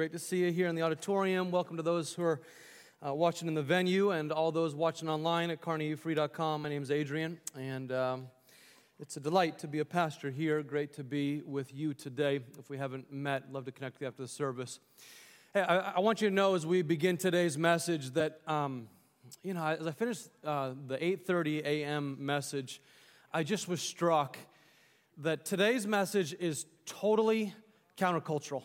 Great to see you here in the auditorium. Welcome to those who are uh, watching in the venue and all those watching online at kearneyefree.com. My name is Adrian, and um, it's a delight to be a pastor here. Great to be with you today. If we haven't met, love to connect with you after the service. Hey, I, I want you to know as we begin today's message that, um, you know, as I finished uh, the 8:30 a.m. message, I just was struck that today's message is totally countercultural.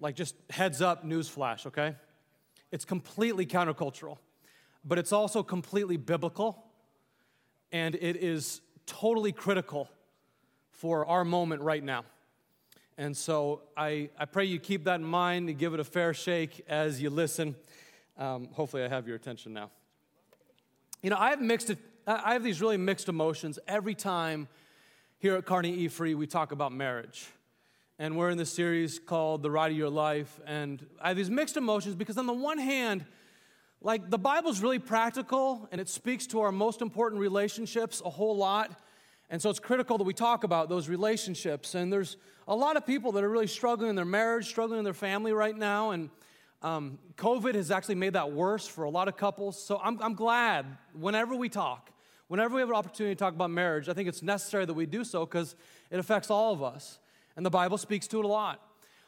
Like, just heads up, newsflash, okay? It's completely countercultural, but it's also completely biblical, and it is totally critical for our moment right now. And so I, I pray you keep that in mind and give it a fair shake as you listen. Um, hopefully, I have your attention now. You know, I have mixed, I have these really mixed emotions every time here at Kearney E Free we talk about marriage and we're in this series called The Ride of Your Life. And I have these mixed emotions because, on the one hand, like the Bible's really practical and it speaks to our most important relationships a whole lot. And so it's critical that we talk about those relationships. And there's a lot of people that are really struggling in their marriage, struggling in their family right now. And um, COVID has actually made that worse for a lot of couples. So I'm, I'm glad whenever we talk, whenever we have an opportunity to talk about marriage, I think it's necessary that we do so because it affects all of us and the Bible speaks to it a lot.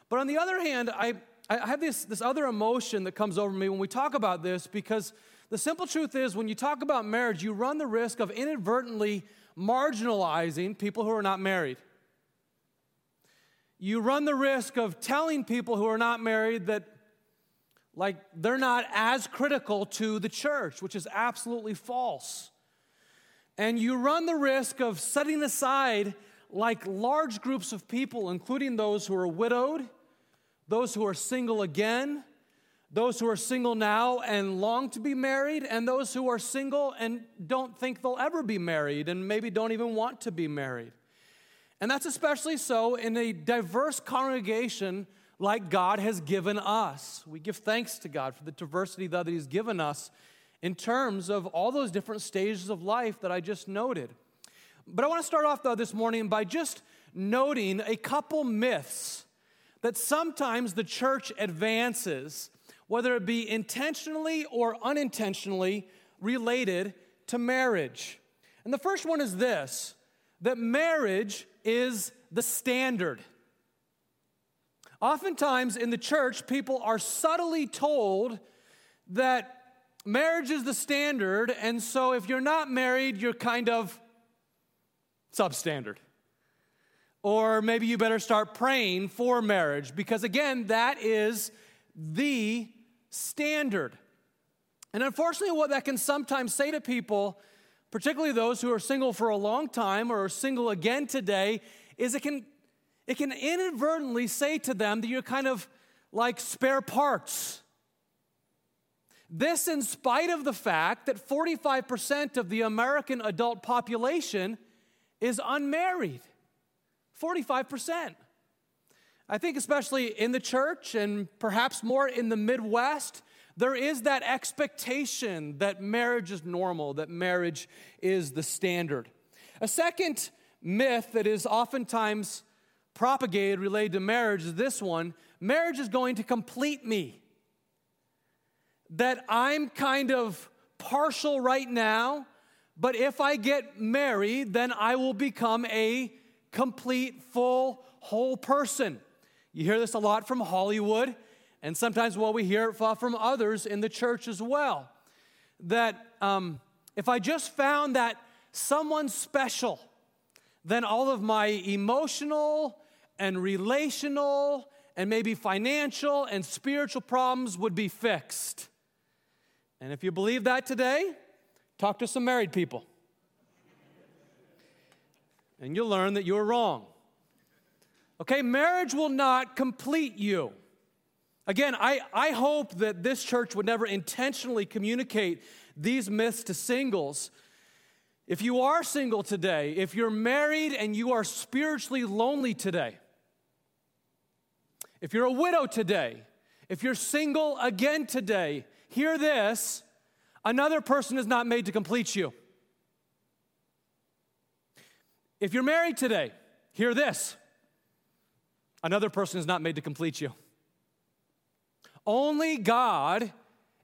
But on the other hand, I, I have this, this other emotion that comes over me when we talk about this because the simple truth is when you talk about marriage, you run the risk of inadvertently marginalizing people who are not married. You run the risk of telling people who are not married that, like, they're not as critical to the church, which is absolutely false. And you run the risk of setting aside like large groups of people, including those who are widowed, those who are single again, those who are single now and long to be married, and those who are single and don't think they'll ever be married and maybe don't even want to be married. And that's especially so in a diverse congregation like God has given us. We give thanks to God for the diversity that He's given us in terms of all those different stages of life that I just noted. But I want to start off, though, this morning by just noting a couple myths that sometimes the church advances, whether it be intentionally or unintentionally related to marriage. And the first one is this that marriage is the standard. Oftentimes in the church, people are subtly told that marriage is the standard, and so if you're not married, you're kind of substandard. Or maybe you better start praying for marriage because, again, that is the standard. And unfortunately, what that can sometimes say to people, particularly those who are single for a long time or are single again today, is it can, it can inadvertently say to them that you're kind of like spare parts. This, in spite of the fact that 45% of the American adult population is unmarried 45%. I think, especially in the church and perhaps more in the Midwest, there is that expectation that marriage is normal, that marriage is the standard. A second myth that is oftentimes propagated related to marriage is this one marriage is going to complete me. That I'm kind of partial right now, but if I get married, then I will become a complete, full, whole person. You hear this a lot from Hollywood, and sometimes well, we hear it from others in the church as well. That um, if I just found that someone special, then all of my emotional and relational and maybe financial and spiritual problems would be fixed. And if you believe that today, Talk to some married people. And you'll learn that you're wrong. Okay, marriage will not complete you. Again, I, I hope that this church would never intentionally communicate these myths to singles. If you are single today, if you're married and you are spiritually lonely today, if you're a widow today, if you're single again today, hear this Another person is not made to complete you. If you're married today, hear this Another person is not made to complete you. Only God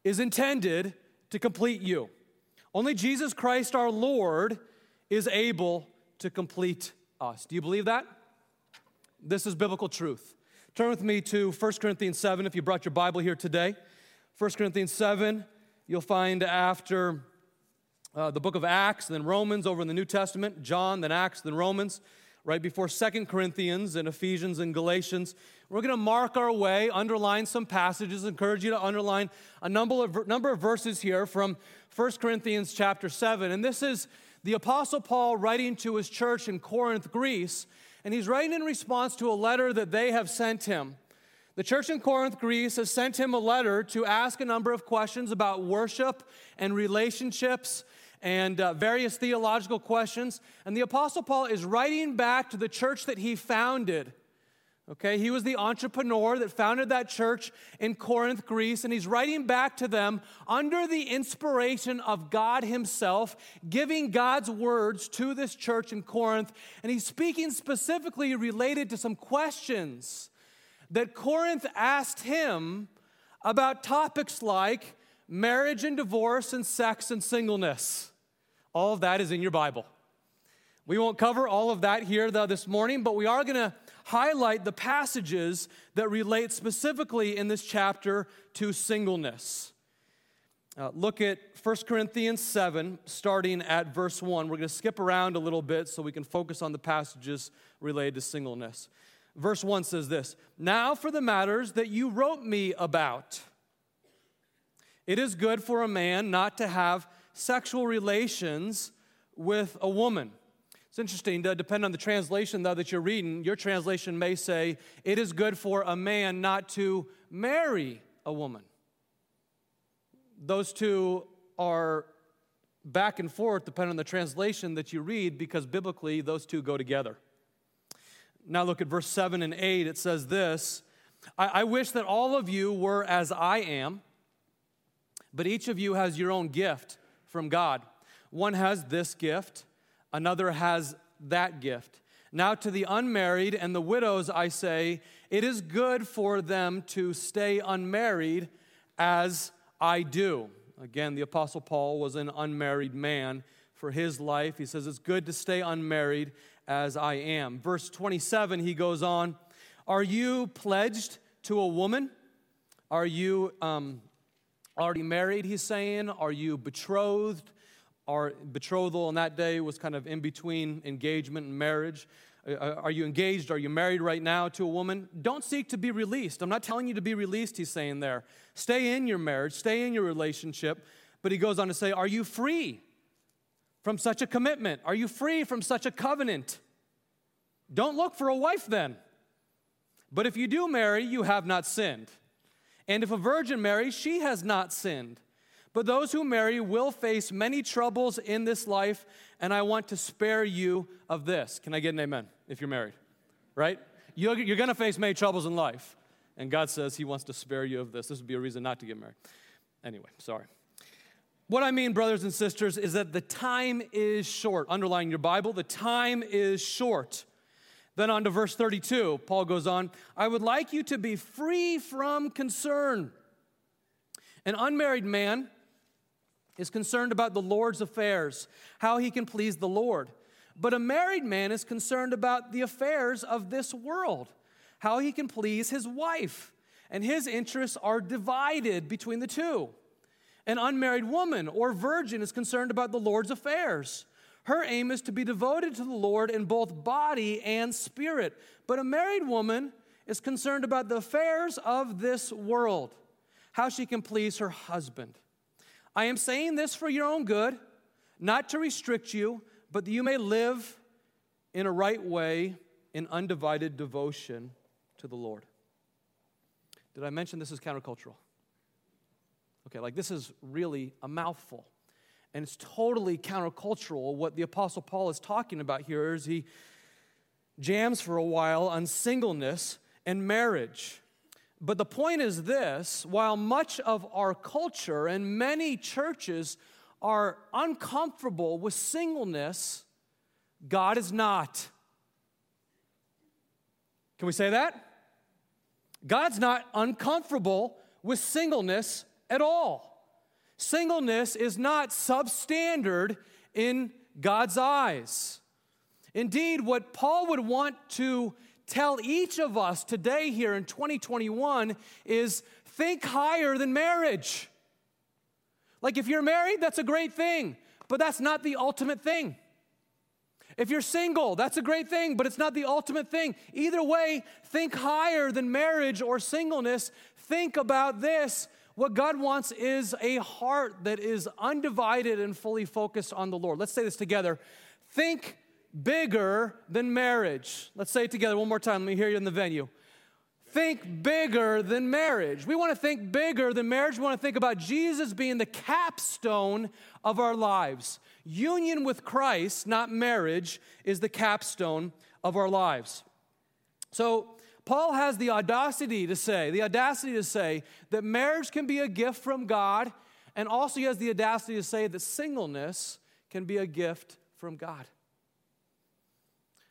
is intended to complete you. Only Jesus Christ our Lord is able to complete us. Do you believe that? This is biblical truth. Turn with me to 1 Corinthians 7 if you brought your Bible here today. 1 Corinthians 7, you'll find after uh, the book of Acts, then Romans over in the New Testament, John, then Acts, then Romans, right before Second Corinthians and Ephesians and Galatians. We're going to mark our way, underline some passages, encourage you to underline a number of, number of verses here from 1 Corinthians chapter 7. And this is the Apostle Paul writing to his church in Corinth, Greece, and he's writing in response to a letter that they have sent him. The church in Corinth, Greece, has sent him a letter to ask a number of questions about worship and relationships and uh, various theological questions. And the Apostle Paul is writing back to the church that he founded. Okay, he was the entrepreneur that founded that church in Corinth, Greece, and he's writing back to them under the inspiration of God Himself, giving God's words to this church in Corinth. And he's speaking specifically related to some questions that Corinth asked him about topics like marriage and divorce and sex and singleness. All of that is in your Bible. We won't cover all of that here though this morning, but we are going to highlight the passages that relate specifically in this chapter to singleness. Uh, look at 1 Corinthians 7, starting at verse 1. We're going to skip around a little bit so we can focus on the passages related to singleness. Verse 1 says this Now for the matters that you wrote me about. It is good for a man not to have sexual relations with a woman. It's interesting, to depend on the translation, though, that you're reading. Your translation may say, It is good for a man not to marry a woman. Those two are back and forth depending on the translation that you read because biblically those two go together. Now look at verse 7 and 8. It says this I, I wish that all of you were as I am, but each of you has your own gift from God. One has this gift, another has that gift. Now, to the unmarried and the widows, I say, it is good for them to stay unmarried as I do. Again, the Apostle Paul was an unmarried man for his life. He says it's good to stay unmarried as I am. Verse 27, he goes on Are you pledged to a woman? Are you um, already married, he's saying? Are you betrothed? Our betrothal on that day was kind of in between engagement and marriage. Uh, uh, are you engaged? Are you married right now to a woman? Don't seek to be released. I'm not telling you to be released, he's saying there. Stay in your marriage, stay in your relationship. But he goes on to say, Are you free? From such a commitment? Are you free from such a covenant? Don't look for a wife then. But if you do marry, you have not sinned. And if a virgin marries, she has not sinned. But those who marry will face many troubles in this life, and I want to spare you of this. Can I get an amen if you're married? Right? You're, going to face many troubles in life. And God says He wants to spare you of this. This would be a reason not to get married. Anyway, sorry. What I mean, brothers and sisters, is that the time is short. Underline your Bible, the time is short. Then on to verse 32, Paul goes on I would like you to be free from concern. An unmarried man is concerned about the Lord's affairs, how he can please the Lord. But a married man is concerned about the affairs of this world, how he can please his wife. And his interests are divided between the two. An unmarried woman or virgin is concerned about the Lord's affairs. Her aim is to be devoted to the Lord in both body and spirit. But a married woman is concerned about the affairs of this world, how she can please her husband. I am saying this for your own good, not to restrict you, but that you may live in a right way in undivided devotion to the Lord. Did I mention this is countercultural? Okay, like this is really a mouthful. And it's totally countercultural. What the Apostle Paul is talking about here is he jams for a while on singleness and marriage. But the point is this while much of our culture and many churches are uncomfortable with singleness, God is not. Can we say that? God's not uncomfortable with singleness at all. Singleness is not substandard in God's eyes. Indeed, what Paul would want to tell each of us today here in 2021 is think higher than marriage. Like if you're married, that's a great thing, but that's not the ultimate thing. If you're single, that's a great thing, but it's not the ultimate thing. Either way, think higher than marriage or singleness. Think about this. What God wants is a heart that is undivided and fully focused on the Lord. Let's say this together. Think bigger than marriage. Let's say it together one more time. Let me hear you in the venue. Think bigger than marriage. We want to think bigger than marriage. We want to think about Jesus being the capstone of our lives. Union with Christ, not marriage, is the capstone of our lives. So, Paul has the audacity to say, the audacity to say that marriage can be a gift from God, and also he has the audacity to say that singleness can be a gift from God.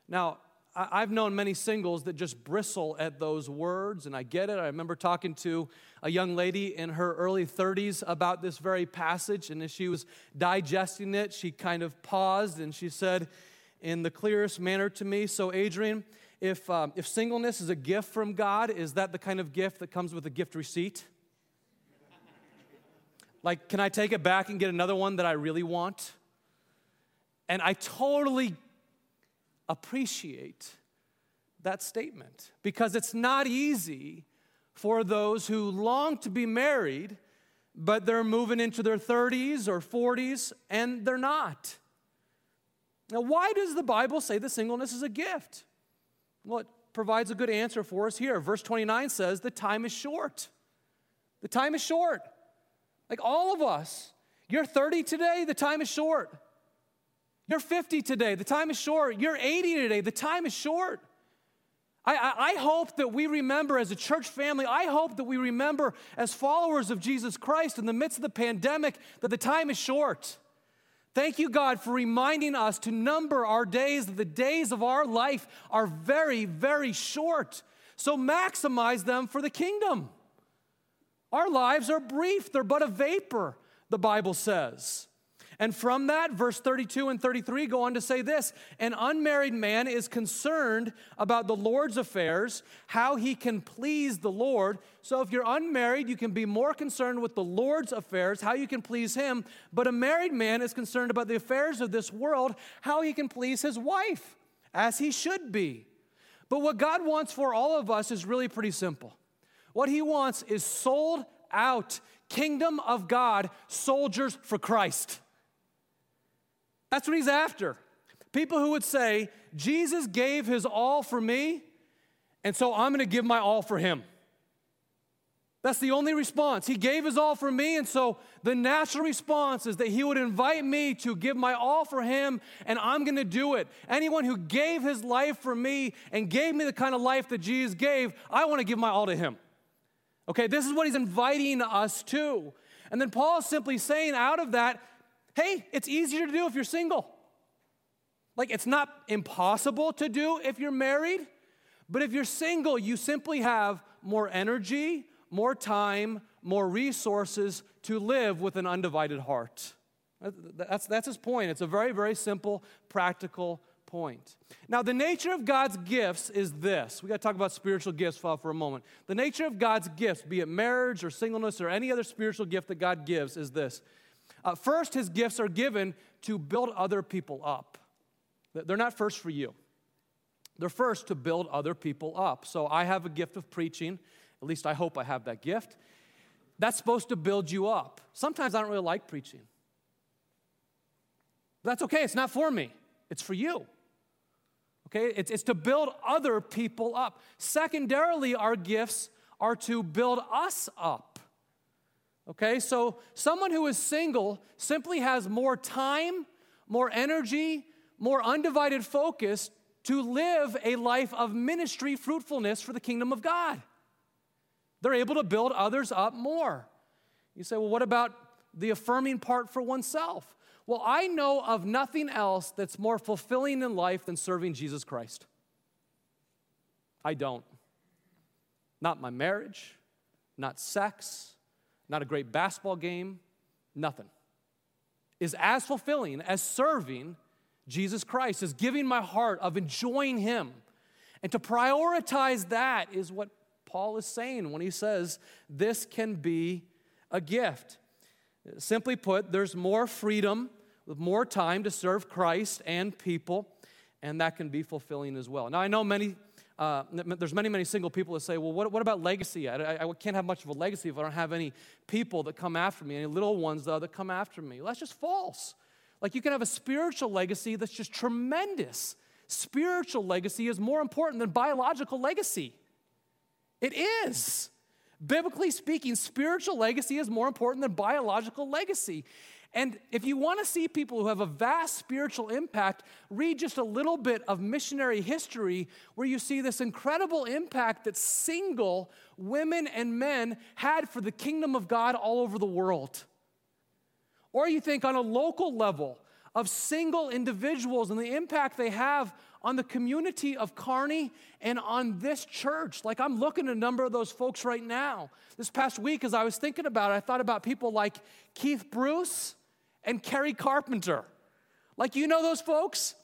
Now, I've known many singles that just bristle at those words, and I get it. I remember talking to a young lady in her early 30s about this very passage, and as she was digesting it, she kind of paused and she said, in the clearest manner to me, So, Adrian, if, um, if singleness is a gift from God, is that the kind of gift that comes with a gift receipt? like, can I take it back and get another one that I really want? And I totally appreciate that statement because it's not easy for those who long to be married, but they're moving into their 30s or 40s and they're not. Now, why does the Bible say that singleness is a gift? Well, it provides a good answer for us here. Verse 29 says, The time is short. The time is short. Like all of us. You're 30 today, the time is short. You're 50 today, the time is short. You're 80 today, the time is short. I, I, I, hope that we remember as a church family, I hope that we remember as followers of Jesus Christ in the midst of the pandemic that the time is short. Thank you, God, for reminding us to number our days, the days of our life are very, very short. So maximize them for the kingdom. Our lives are brief, they're but a vapor, the Bible says. And from that, verse 32 and 33 go on to say this An unmarried man is concerned about the Lord's affairs, how he can please the Lord. So if you're unmarried, you can be more concerned with the Lord's affairs, how you can please him. But a married man is concerned about the affairs of this world, how he can please his wife, as he should be. But what God wants for all of us is really pretty simple. What he wants is sold out, kingdom of God, soldiers for Christ. That's what he's after. People who would say, Jesus gave his all for me, and so I'm to give my all for him. That's the only response. He gave his all for me, and so the natural response is that he would invite me to give my all for him, and I'm to do it. Anyone who gave his life for me and gave me the kind of life that Jesus gave, I want to give my all to him. Okay, this is what he's inviting us to. And then Paul is simply saying out of that, hey, it's easier to do if you're single. Like, it's not impossible to do if you're married, but if you're single, you simply have more energy, more time, more resources to live with an undivided heart. That's, that's his point. It's a very, very simple, practical point. Now, the nature of God's gifts is this. We got to talk about spiritual gifts for a moment. The nature of God's gifts, be it marriage or singleness or any other spiritual gift that God gives, is this uh, first, his gifts are given to build other people up. They're not first for you, they're first to build other people up. So I have a gift of preaching, at least I hope I have that gift. That's supposed to build you up. Sometimes I don't really like preaching. That's okay, it's not for me, it's for you. Okay, it's, it's to build other people up. Secondarily, our gifts are to build us up. Okay, so someone who is single simply has more time, more energy, more undivided focus to live a life of ministry fruitfulness for the kingdom of God. They're able to build others up more. You say, well, what about the affirming part for oneself? Well, I know of nothing else that's more fulfilling in life than serving Jesus Christ. I don't. Not my marriage, not sex, not a great basketball game, nothing. Is as fulfilling as serving Jesus Christ, as giving my heart, of enjoying Him. And to prioritize that is what Paul is saying when he says this can be a gift. Simply put, there's more freedom, with more time to serve Christ and people, and that can be fulfilling as well. Now, I know many uh, there's many, many single people that say, well, what, what about legacy? I, I, can't have much of a legacy if I don't have any people that come after me, any little ones, that come after me. Well, that's just false. Like, you can have a spiritual legacy that's just tremendous. Spiritual legacy is more important than biological legacy. It is. Biblically speaking, spiritual legacy is more important than biological legacy. And if you want to see people who have a vast spiritual impact, read just a little bit of missionary history where you see this incredible impact that single women and men had for the kingdom of God all over the world. Or you think on a local level of single individuals and the impact they have on the community of Kearney and on this church. Like I'm looking at a number of those folks right now. This past week, as I was thinking about it, I thought about people like Keith Bruce and Kerry Carpenter. Like, you know those folks?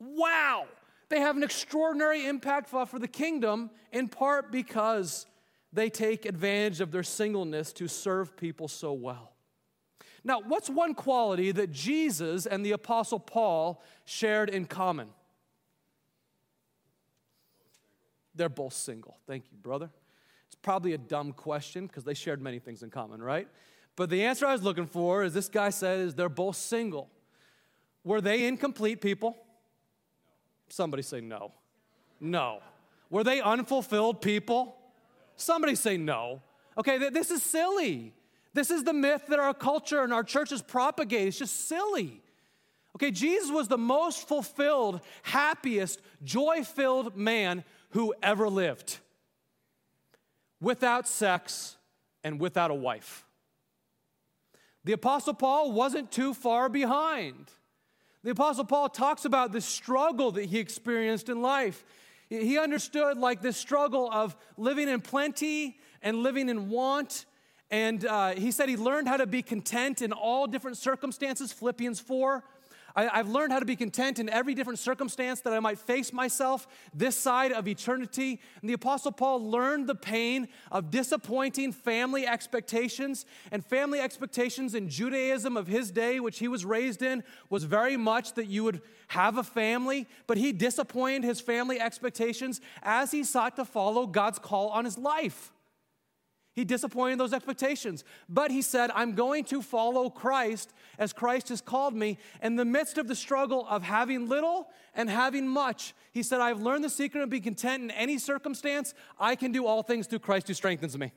Wow! They have an extraordinary impact for the kingdom, in part because they take advantage of their singleness to serve people so well. Now, what's one quality that Jesus and the Apostle Paul shared in common? They're both single. Thank you, brother. It's probably a dumb question because they shared many things in common, right? But the answer I was looking for is this guy says they're both single. Were they incomplete people? Somebody say no. No. Were they unfulfilled people? Somebody say no. Okay, this is silly. This is the myth that our culture and our churches propagate. It's just silly. Okay, Jesus was the most fulfilled, happiest, joy filled man who ever lived without sex and without a wife. The Apostle Paul wasn't too far behind. The Apostle Paul talks about the struggle that he experienced in life. He understood like this struggle of living in plenty and living in want. And uh, he said he learned how to be content in all different circumstances, Philippians 4. I, have learned how to be content in every different circumstance that I might face myself this side of eternity. And the Apostle Paul learned the pain of disappointing family expectations. And family expectations in Judaism of his day, which he was raised in, was very much that you would have a family. But he disappointed his family expectations as he sought to follow God's call on his life. He disappointed those expectations. But he said, I'm going to follow Christ as Christ has called me. In the midst of the struggle of having little and having much, he said, I've learned the secret of being content in any circumstance. I can do all things through Christ who strengthens me.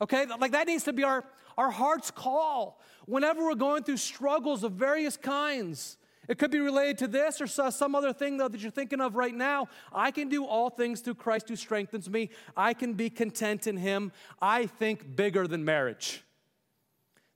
Okay? Like that needs to be our, our heart's call. Whenever we're going through struggles of various kinds, it could be related to this or some other thing though, that you're thinking of right now. I can do all things through Christ who strengthens me. I can be content in Him. I think bigger than marriage.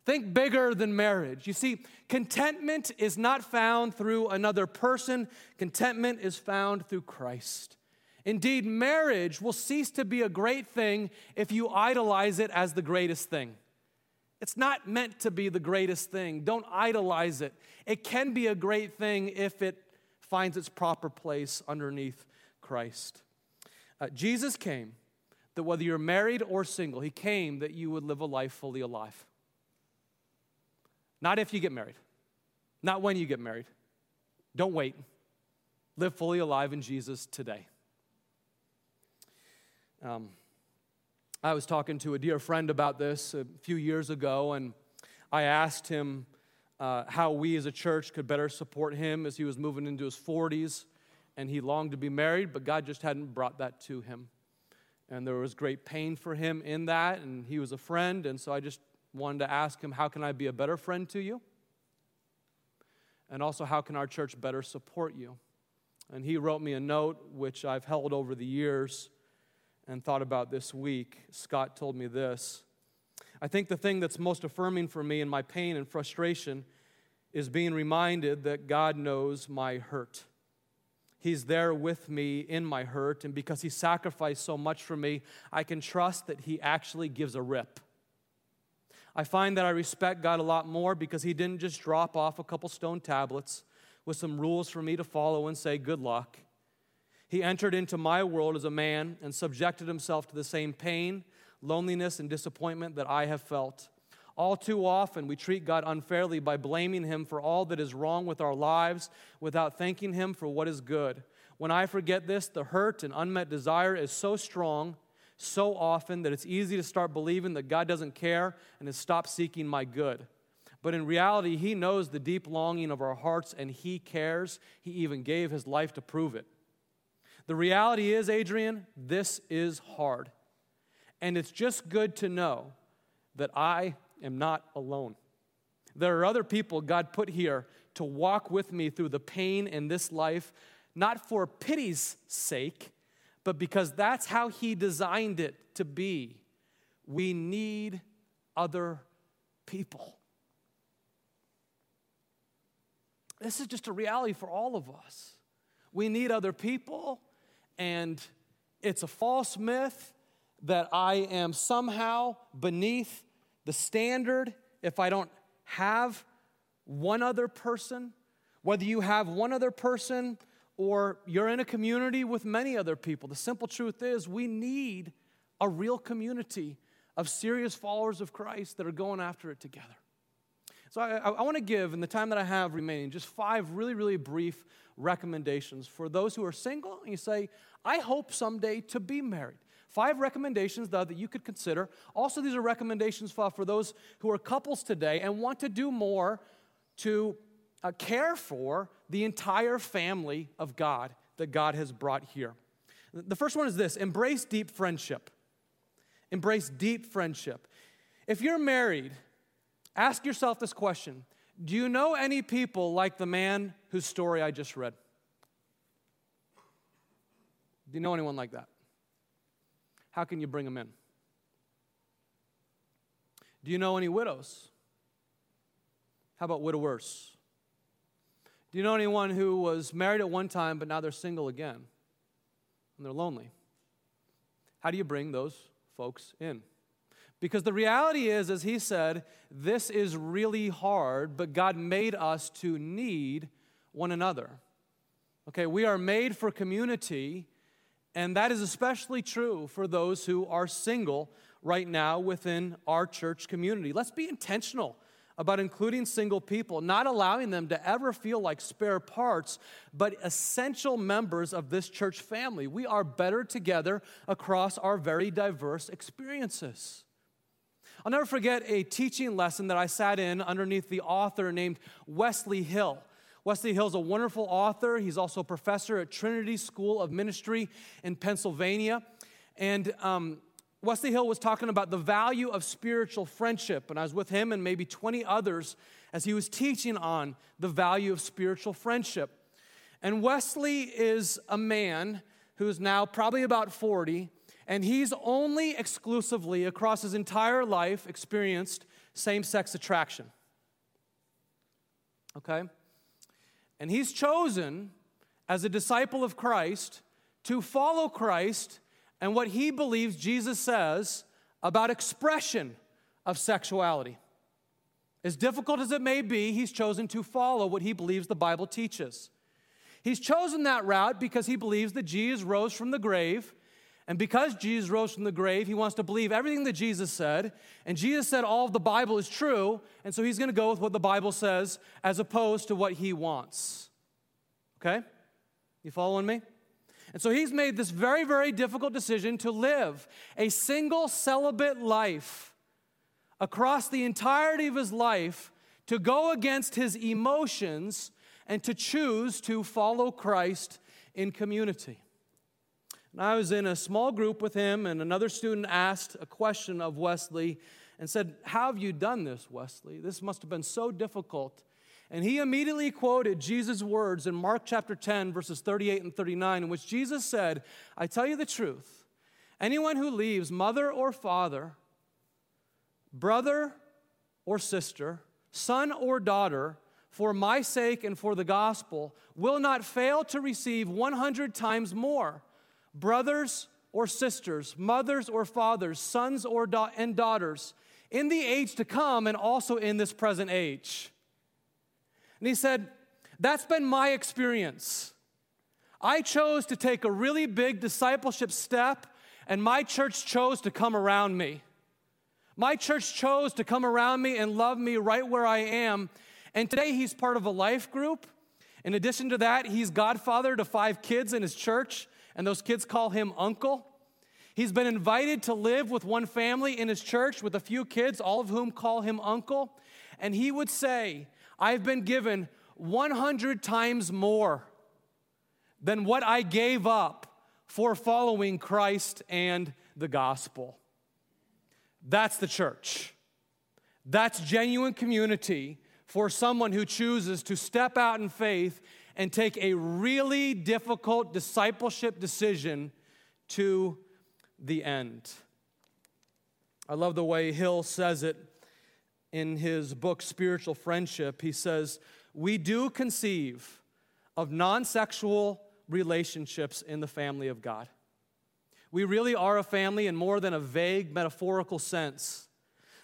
Think bigger than marriage. You see, contentment is not found through another person, contentment is found through Christ. Indeed, marriage will cease to be a great thing if you idolize it as the greatest thing. It's not meant to be the greatest thing. Don't idolize it. It can be a great thing if it finds its proper place underneath Christ. Uh, Jesus came that whether you're married or single, He came that you would live a life fully alive. Not if you get married, not when you get married. Don't wait. Live fully alive in Jesus today. Um, I was talking to a dear friend about this a few years ago, and I asked him uh, how we as a church could better support him as he was moving into his 40s. And he longed to be married, but God just hadn't brought that to him. And there was great pain for him in that, and he was a friend. And so I just wanted to ask him, How can I be a better friend to you? And also, how can our church better support you? And he wrote me a note, which I've held over the years and thought about this week, Scott told me this. I think the thing that's most affirming for me in my pain and frustration is being reminded that God knows my hurt. He's there with me in my hurt, and because He sacrificed so much for me, I can trust that He actually gives a rip. I find that I respect God a lot more because He didn't just drop off a couple stone tablets with some rules for me to follow and say, Good luck. He entered into my world as a man and subjected himself to the same pain, loneliness, and disappointment that I have felt. All too often, we treat God unfairly by blaming Him for all that is wrong with our lives without thanking Him for what is good. When I forget this, the hurt and unmet desire is so strong, so often, that it's easy to start believing that God doesn't care and to stop seeking my good. But in reality, He knows the deep longing of our hearts and He cares. He even gave His life to prove it. The reality is, Adrian, this is hard. And it's just good to know that I am not alone. There are other people God put here to walk with me through the pain in this life, not for pity's sake, but because that's how He designed it to be. We need other people. This is just a reality for all of us. We need other people, and it's a false myth that I am somehow beneath the standard, if I don't have one other person, whether you have one other person or you're in a community with many other people, the simple truth is we need a real community of serious followers of Christ that are going after it together. So I, I, want to give, in the time that I have remaining, just five really, really brief recommendations for those who are single and you say, I hope someday to be married. Five recommendations though, that you could consider. Also, these are recommendations for, for those who are couples today and want to do more to uh, care for the entire family of God that God has brought here. The first one is this embrace deep friendship. Embrace deep friendship. If you're married, ask yourself this question Do you know any people like the man whose story I just read? Do you know anyone like that? How can you bring them in? Do you know any widows? How about widowers? Do you know anyone who was married at one time but now they're single again and they're lonely? How do you bring those folks in? Because the reality is, as he said, this is really hard, but God made us to need one another. Okay, we are made for community, and that is especially true for those who are single right now within our church community. Let's be intentional about including single people, not allowing them to ever feel like spare parts, but essential members of this church family. We are better together across our very diverse experiences. I'll never forget a teaching lesson that I sat in underneath the author named Wesley Hill. Wesley Hill's a wonderful author. He's also a professor at Trinity School of Ministry in Pennsylvania. And um, Wesley Hill was talking about the value of spiritual friendship. And I was with him and maybe 20 others as he was teaching on the value of spiritual friendship. And Wesley is a man who's now probably about 40, and he's only exclusively across his entire life experienced same sex attraction. Okay? And he's chosen as a disciple of Christ to follow Christ and what he believes Jesus says about expression of sexuality. As difficult as it may be, he's chosen to follow what he believes the Bible teaches. He's chosen that route because he believes that Jesus rose from the grave. And because Jesus rose from the grave, he wants to believe everything that Jesus said. And Jesus said all of the Bible is true. And so he's going to go with what the Bible says as opposed to what he wants. Okay? You following me? And so he's made this very, very difficult decision to live a single celibate life across the entirety of his life to go against his emotions and to choose to follow Christ in community. And I was in a small group with him, and another student asked a question of Wesley and said, How have you done this, Wesley? This must have been so difficult. And he immediately quoted Jesus' words in Mark chapter 10, verses 38 and 39, in which Jesus said, I tell you the truth, anyone who leaves mother or father, brother or sister, son or daughter, for my sake and for the gospel will not fail to receive 100 times more. Brothers or sisters, mothers or fathers, sons or da- and daughters, in the age to come and also in this present age. And he said, That's been my experience. I chose to take a really big discipleship step, and my church chose to come around me. My church chose to come around me and love me right where I am. And today he's part of a life group. In addition to that, he's godfather to five kids in his church, and those kids call him uncle. He's been invited to live with one family in his church with a few kids, all of whom call him uncle. And he would say, I've been given 100 times more than what I gave up for following Christ and the gospel. That's the church. That's genuine community for someone who chooses to step out in faith and take a really difficult discipleship decision to the end. I love the way Hill says it in his book, Spiritual Friendship. He says, We do conceive of non sexual relationships in the family of God. We really are a family in more than a vague metaphorical sense.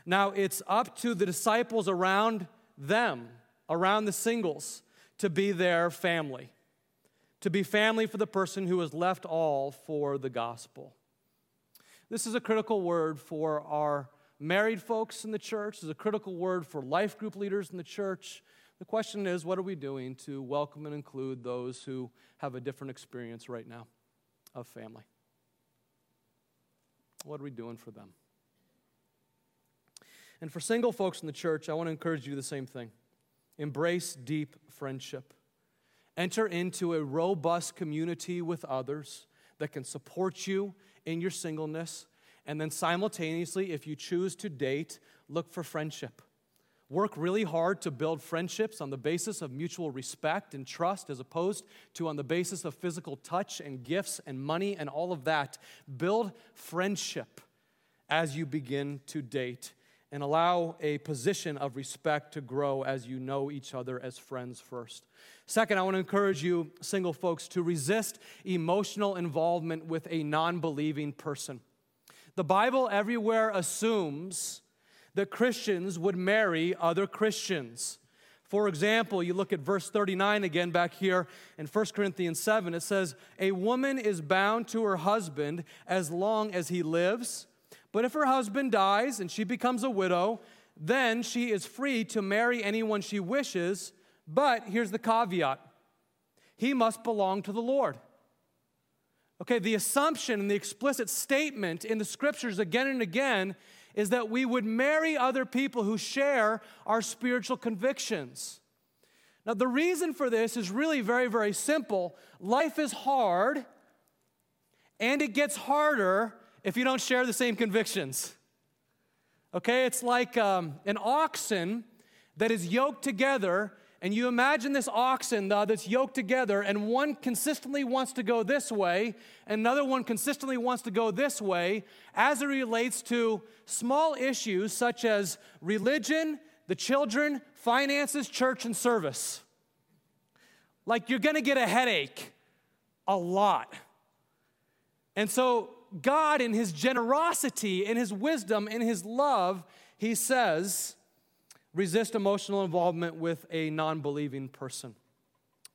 Now, it's up to the disciples around them, around the singles, to be their family, to be family for the person who has left all for the gospel. This is a critical word for our married folks in the church, is a critical word for life group leaders in the church. The question is, what are we doing to welcome and include those who have a different experience right now of family? What are we doing for them? And for single folks in the church, I want to encourage you the same thing. Embrace deep friendship. Enter into a robust community with others that can support you in your singleness. And then simultaneously, if you choose to date, look for friendship. Work really hard to build friendships on the basis of mutual respect and trust as opposed to on the basis of physical touch and gifts and money and all of that. Build friendship as you begin to date and allow a position of respect to grow as you know each other as friends first. Second, I want to encourage you, single folks, to resist emotional involvement with a non believing person. The Bible everywhere assumes that Christians would marry other Christians. For example, you look at verse 39 again back here in 1 Corinthians 7, it says, A woman is bound to her husband as long as he lives. But if her husband dies and she becomes a widow, then she is free to marry anyone she wishes. But here's the caveat he must belong to the Lord. Okay, the assumption and the explicit statement in the scriptures again and again is that we would marry other people who share our spiritual convictions. Now, the reason for this is really very, very simple. Life is hard, and it gets harder if you don't share the same convictions. Okay, it's like um, an oxen that is yoked together, and you imagine this oxen uh, that's yoked together, and one consistently wants to go this way, and another one consistently wants to go this way, as it relates to small issues such as religion, the children, finances, church, and service. Like you're gonna get a headache a lot. And so God, in His generosity, in His wisdom, in His love, He says, resist emotional involvement with a non believing person.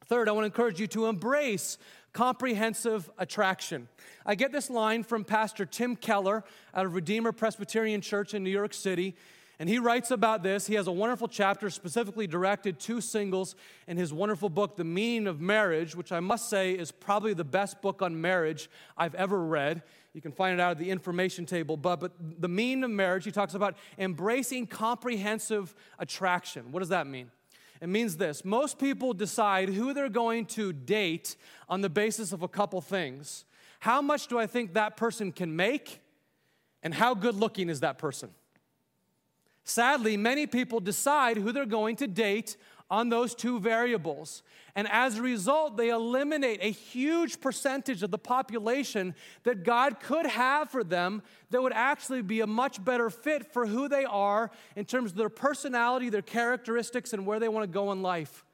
Third, I want to encourage you to embrace comprehensive attraction. I get this line from Pastor Tim Keller out of Redeemer Presbyterian Church in New York City. And he writes about this. He has a wonderful chapter specifically directed to singles in his wonderful book, The Meaning of Marriage, which I must say is probably the best book on marriage I've ever read. You can find it out at the information table. But, but the meaning of marriage, he talks about embracing comprehensive attraction. What does that mean? It means this most people decide who they're going to date on the basis of a couple things. How much do I think that person can make? And how good looking is that person? Sadly, many people decide who they're going to date on those two variables. And as a result, they eliminate a huge percentage of the population that God could have for them that would actually be a much better fit for who they are in terms of their personality, their characteristics, and where they want to go in life.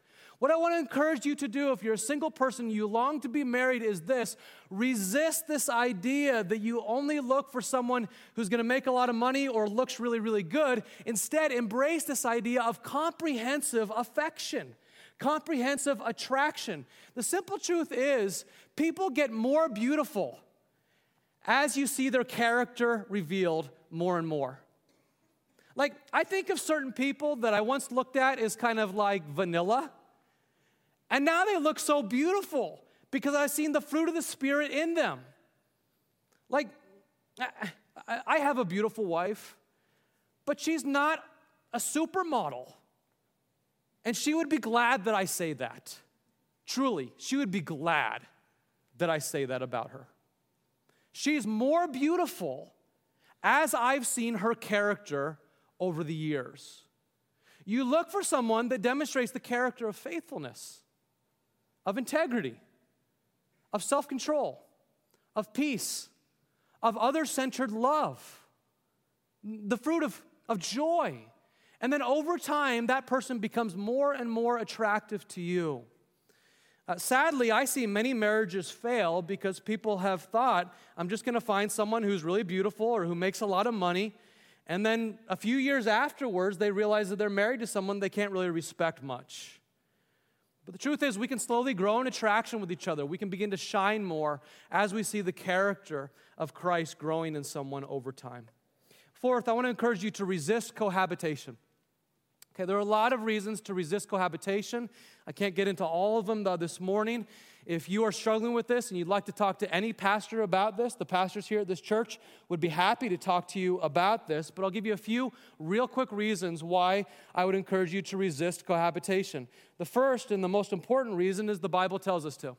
What I want to encourage you to do if you're a single person, you long to be married, is this resist this idea that you only look for someone who's going to make a lot of money or looks really, really good. Instead, embrace this idea of comprehensive affection, comprehensive attraction. The simple truth is, people get more beautiful as you see their character revealed more and more. Like, I think of certain people that I once looked at as kind of like vanilla. And now they look so beautiful because I've seen the fruit of the Spirit in them. Like, I have a beautiful wife, but she's not a supermodel. And she would be glad that I say that. Truly, she would be glad that I say that about her. She's more beautiful as I've seen her character over the years. You look for someone that demonstrates the character of faithfulness of integrity, of self control, of peace, of other centered love, the fruit of, of joy. And then over time, that person becomes more and more attractive to you. Uh, sadly, I see many marriages fail because people have thought, I'm just going to find someone who's really beautiful or who makes a lot of money. And then a few years afterwards, they realize that they're married to someone they can't really respect much. But the truth is, we can slowly grow in attraction with each other. We can begin to shine more as we see the character of Christ growing in someone over time. Fourth, I want to encourage you to resist cohabitation. Okay, there are a lot of reasons to resist cohabitation. I can't get into all of them this morning. If you are struggling with this and you'd like to talk to any pastor about this, the pastors here at this church would be happy to talk to you about this. But I'll give you a few real quick reasons why I would encourage you to resist cohabitation. The first and the most important reason is the Bible tells us to.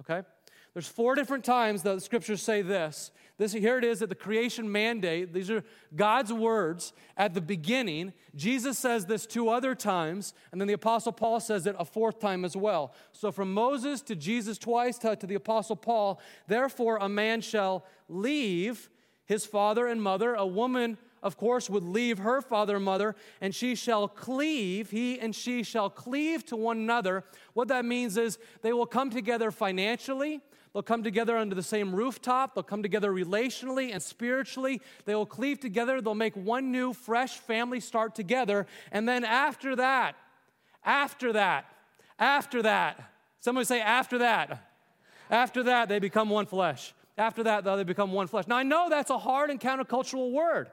Okay? There's four different times that the scriptures say this. This here it is at the creation mandate. These are God's words at the beginning. Jesus says this two other times, and then the apostle Paul says it a fourth time as well. So from Moses to Jesus twice to, to the apostle Paul, therefore a man shall leave his father and mother, a woman of course, would leave her father and mother, and she shall cleave, he and she shall cleave to one another. What that means is they will come together financially, They'll come together under the same rooftop. They'll come together relationally and spiritually. They will cleave together. They'll make one new, fresh family start together. And then after that, after that, after that, somebody say, after that, after that, they become one flesh. After that, though, they become one flesh. Now, I know that's a hard and countercultural word,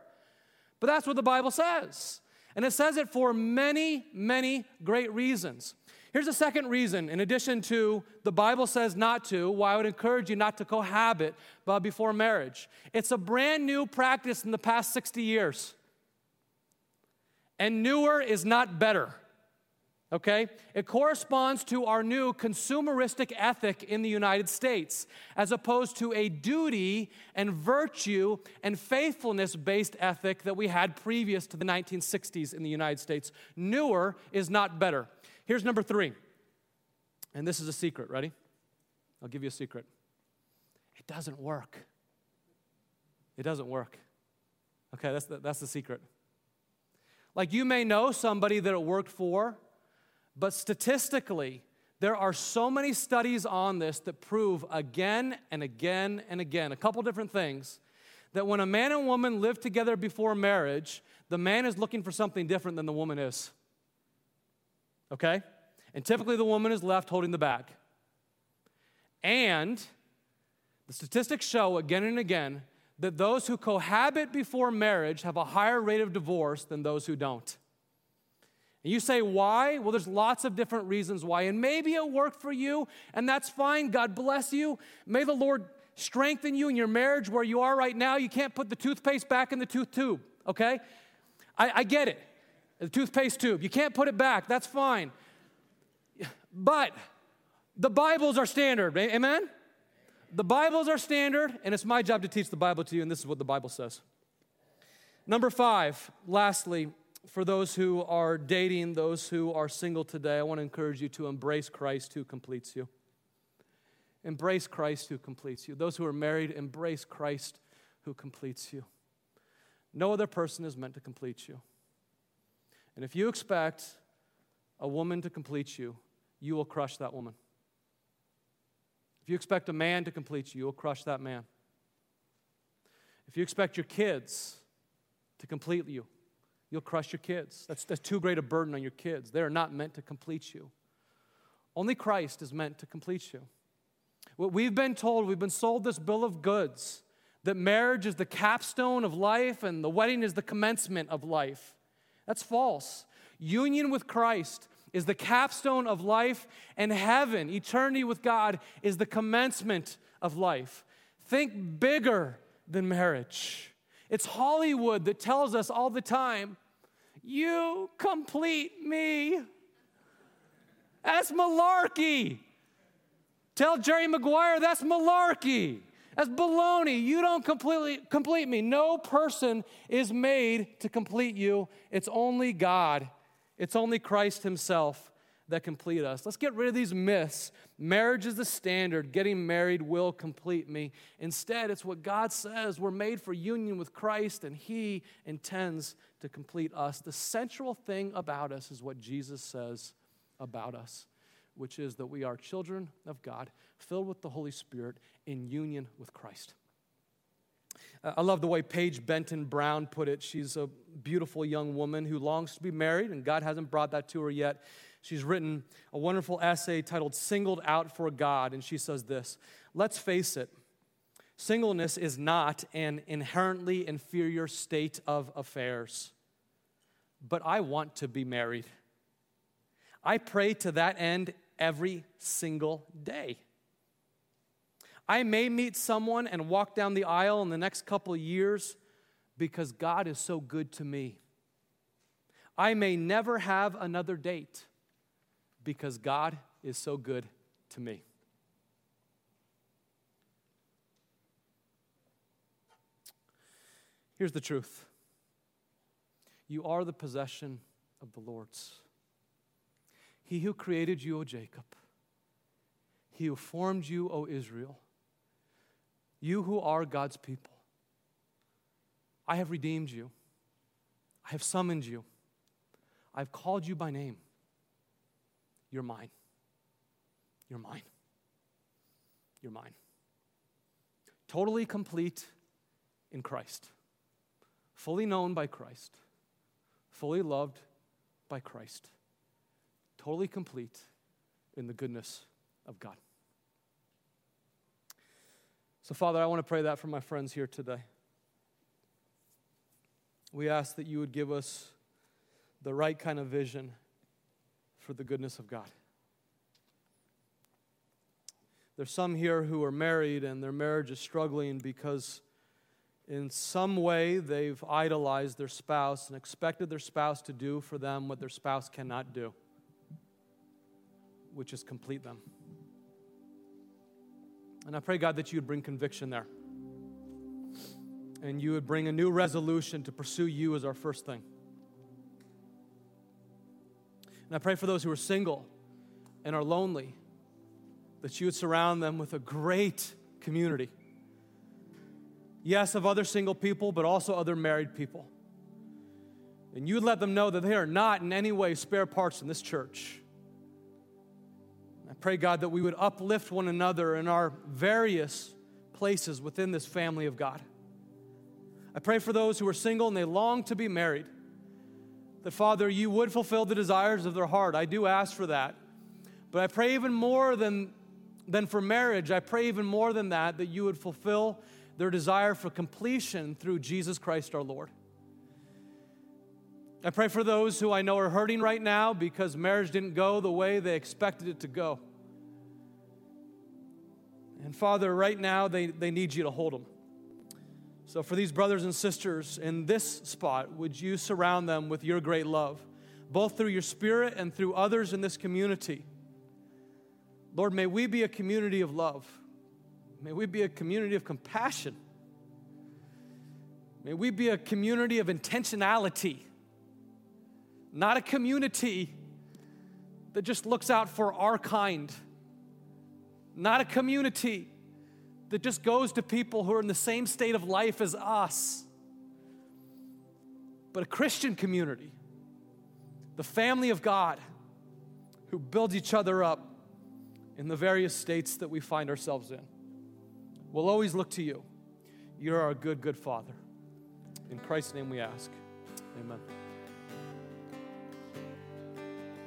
but that's what the Bible says. And it says it for many, many great reasons. Here's a second reason, in addition to the Bible says not to, why I would encourage you not to cohabit before marriage. It's a brand new practice in the past 60 years. And newer is not better. Okay? It corresponds to our new consumeristic ethic in the United States, as opposed to a duty and virtue and faithfulness based ethic that we had previous to the 1960s in the United States. Newer is not better. Here's number three. And this is a secret. Ready? I'll give you a secret. It doesn't work. It doesn't work. Okay, that's the, that's the secret. Like you may know somebody that it worked for, but statistically, there are so many studies on this that prove again and again and again a couple different things that when a man and woman live together before marriage, the man is looking for something different than the woman is okay? And typically the woman is left holding the bag. And the statistics show again and again that those who cohabit before marriage have a higher rate of divorce than those who don't. And you say, why? Well, there's lots of different reasons why. And maybe it worked for you, and that's fine. God bless you. May the Lord strengthen you in your marriage where you are right now. You can't put the toothpaste back in the tooth tube, okay? I, I get it the toothpaste tube. You can't put it back. That's fine. But the Bibles are standard. Amen? The Bibles are standard, and it's my job to teach the Bible to you, and this is what the Bible says. Number five, lastly, for those who are dating, those who are single today, I want to encourage you to embrace Christ who completes you. Embrace Christ who completes you. Those who are married, embrace Christ who completes you. No other person is meant to complete you. And if you expect a woman to complete you, you will crush that woman. If you expect a man to complete you, you'll crush that man. If you expect your kids to complete you, you'll crush your kids. That's, that's too great a burden on your kids. They are not meant to complete you. Only Christ is meant to complete you. What we've been told, we've been sold this bill of goods that marriage is the capstone of life and the wedding is the commencement of life. That's false. Union with Christ is the capstone of life, and heaven, eternity with God, is the commencement of life. Think bigger than marriage. It's Hollywood that tells us all the time, You complete me. That's malarkey. Tell Jerry Maguire that's malarkey. That's baloney. You don't completely complete me. No person is made to complete you. It's only God it's only Christ Himself that complete us. Let's get rid of these myths. Marriage is the standard. Getting married will complete me. Instead, it's what God says. We're made for union with Christ, and He intends to complete us. The central thing about us is what Jesus says about us, which is that we are children of God, filled with the Holy Spirit, in union with Christ. Uh, I love the way Paige Benton Brown put it. She's a beautiful young woman who longs to be married, and God hasn't brought that to her yet. She's written a wonderful essay titled Singled Out for God, and she says this Let's face it, singleness is not an inherently inferior state of affairs, but I want to be married. I pray to that end every single day. I may meet someone and walk down the aisle in the next couple years because God is so good to me. I may never have another date because God is so good to me. Here's the truth you are the possession of the Lord's. He who created you, O Jacob, he who formed you, O Israel, you who are God's people, I have redeemed you. I have summoned you. I've called you by name. You're mine. You're mine. You're mine. Totally complete in Christ, fully known by Christ, fully loved by Christ, totally complete in the goodness of God. So, Father, I want to pray that for my friends here today. We ask that you would give us the right kind of vision for the goodness of God. There's some here who are married and their marriage is struggling because in some way they've idolized their spouse and expected their spouse to do for them what their spouse cannot do, which is complete them. And I pray, God, that you would bring conviction there. And you would bring a new resolution to pursue you as our first thing. And I pray for those who are single and are lonely, that you would surround them with a great community. Yes, of other single people, but also other married people. And you would let them know that they are not in any way spare parts in this church pray, God, that we would uplift one another in our various places within this family of God. I pray for those who are single and they long to be married. That, Father, you would fulfill the desires of their heart. I do ask for that. But I pray even more than, than for marriage, I pray even more than that, that you would fulfill their desire for completion through Jesus Christ our Lord. I pray for those who I know are hurting right now because marriage didn't go the way they expected it to go. And Father, right now they, they need you to hold them. So, for these brothers and sisters in this spot, would you surround them with your great love, both through your spirit and through others in this community? Lord, may we be a community of love. May we be a community of compassion. May we be a community of intentionality. Not a community that just looks out for our kind, not a community that just goes to people who are in the same state of life as us, but a Christian community, the family of God, who builds each other up in the various states that we find ourselves in. We'll always look to you. You're our good, good Father. In Christ's name we ask. Amen.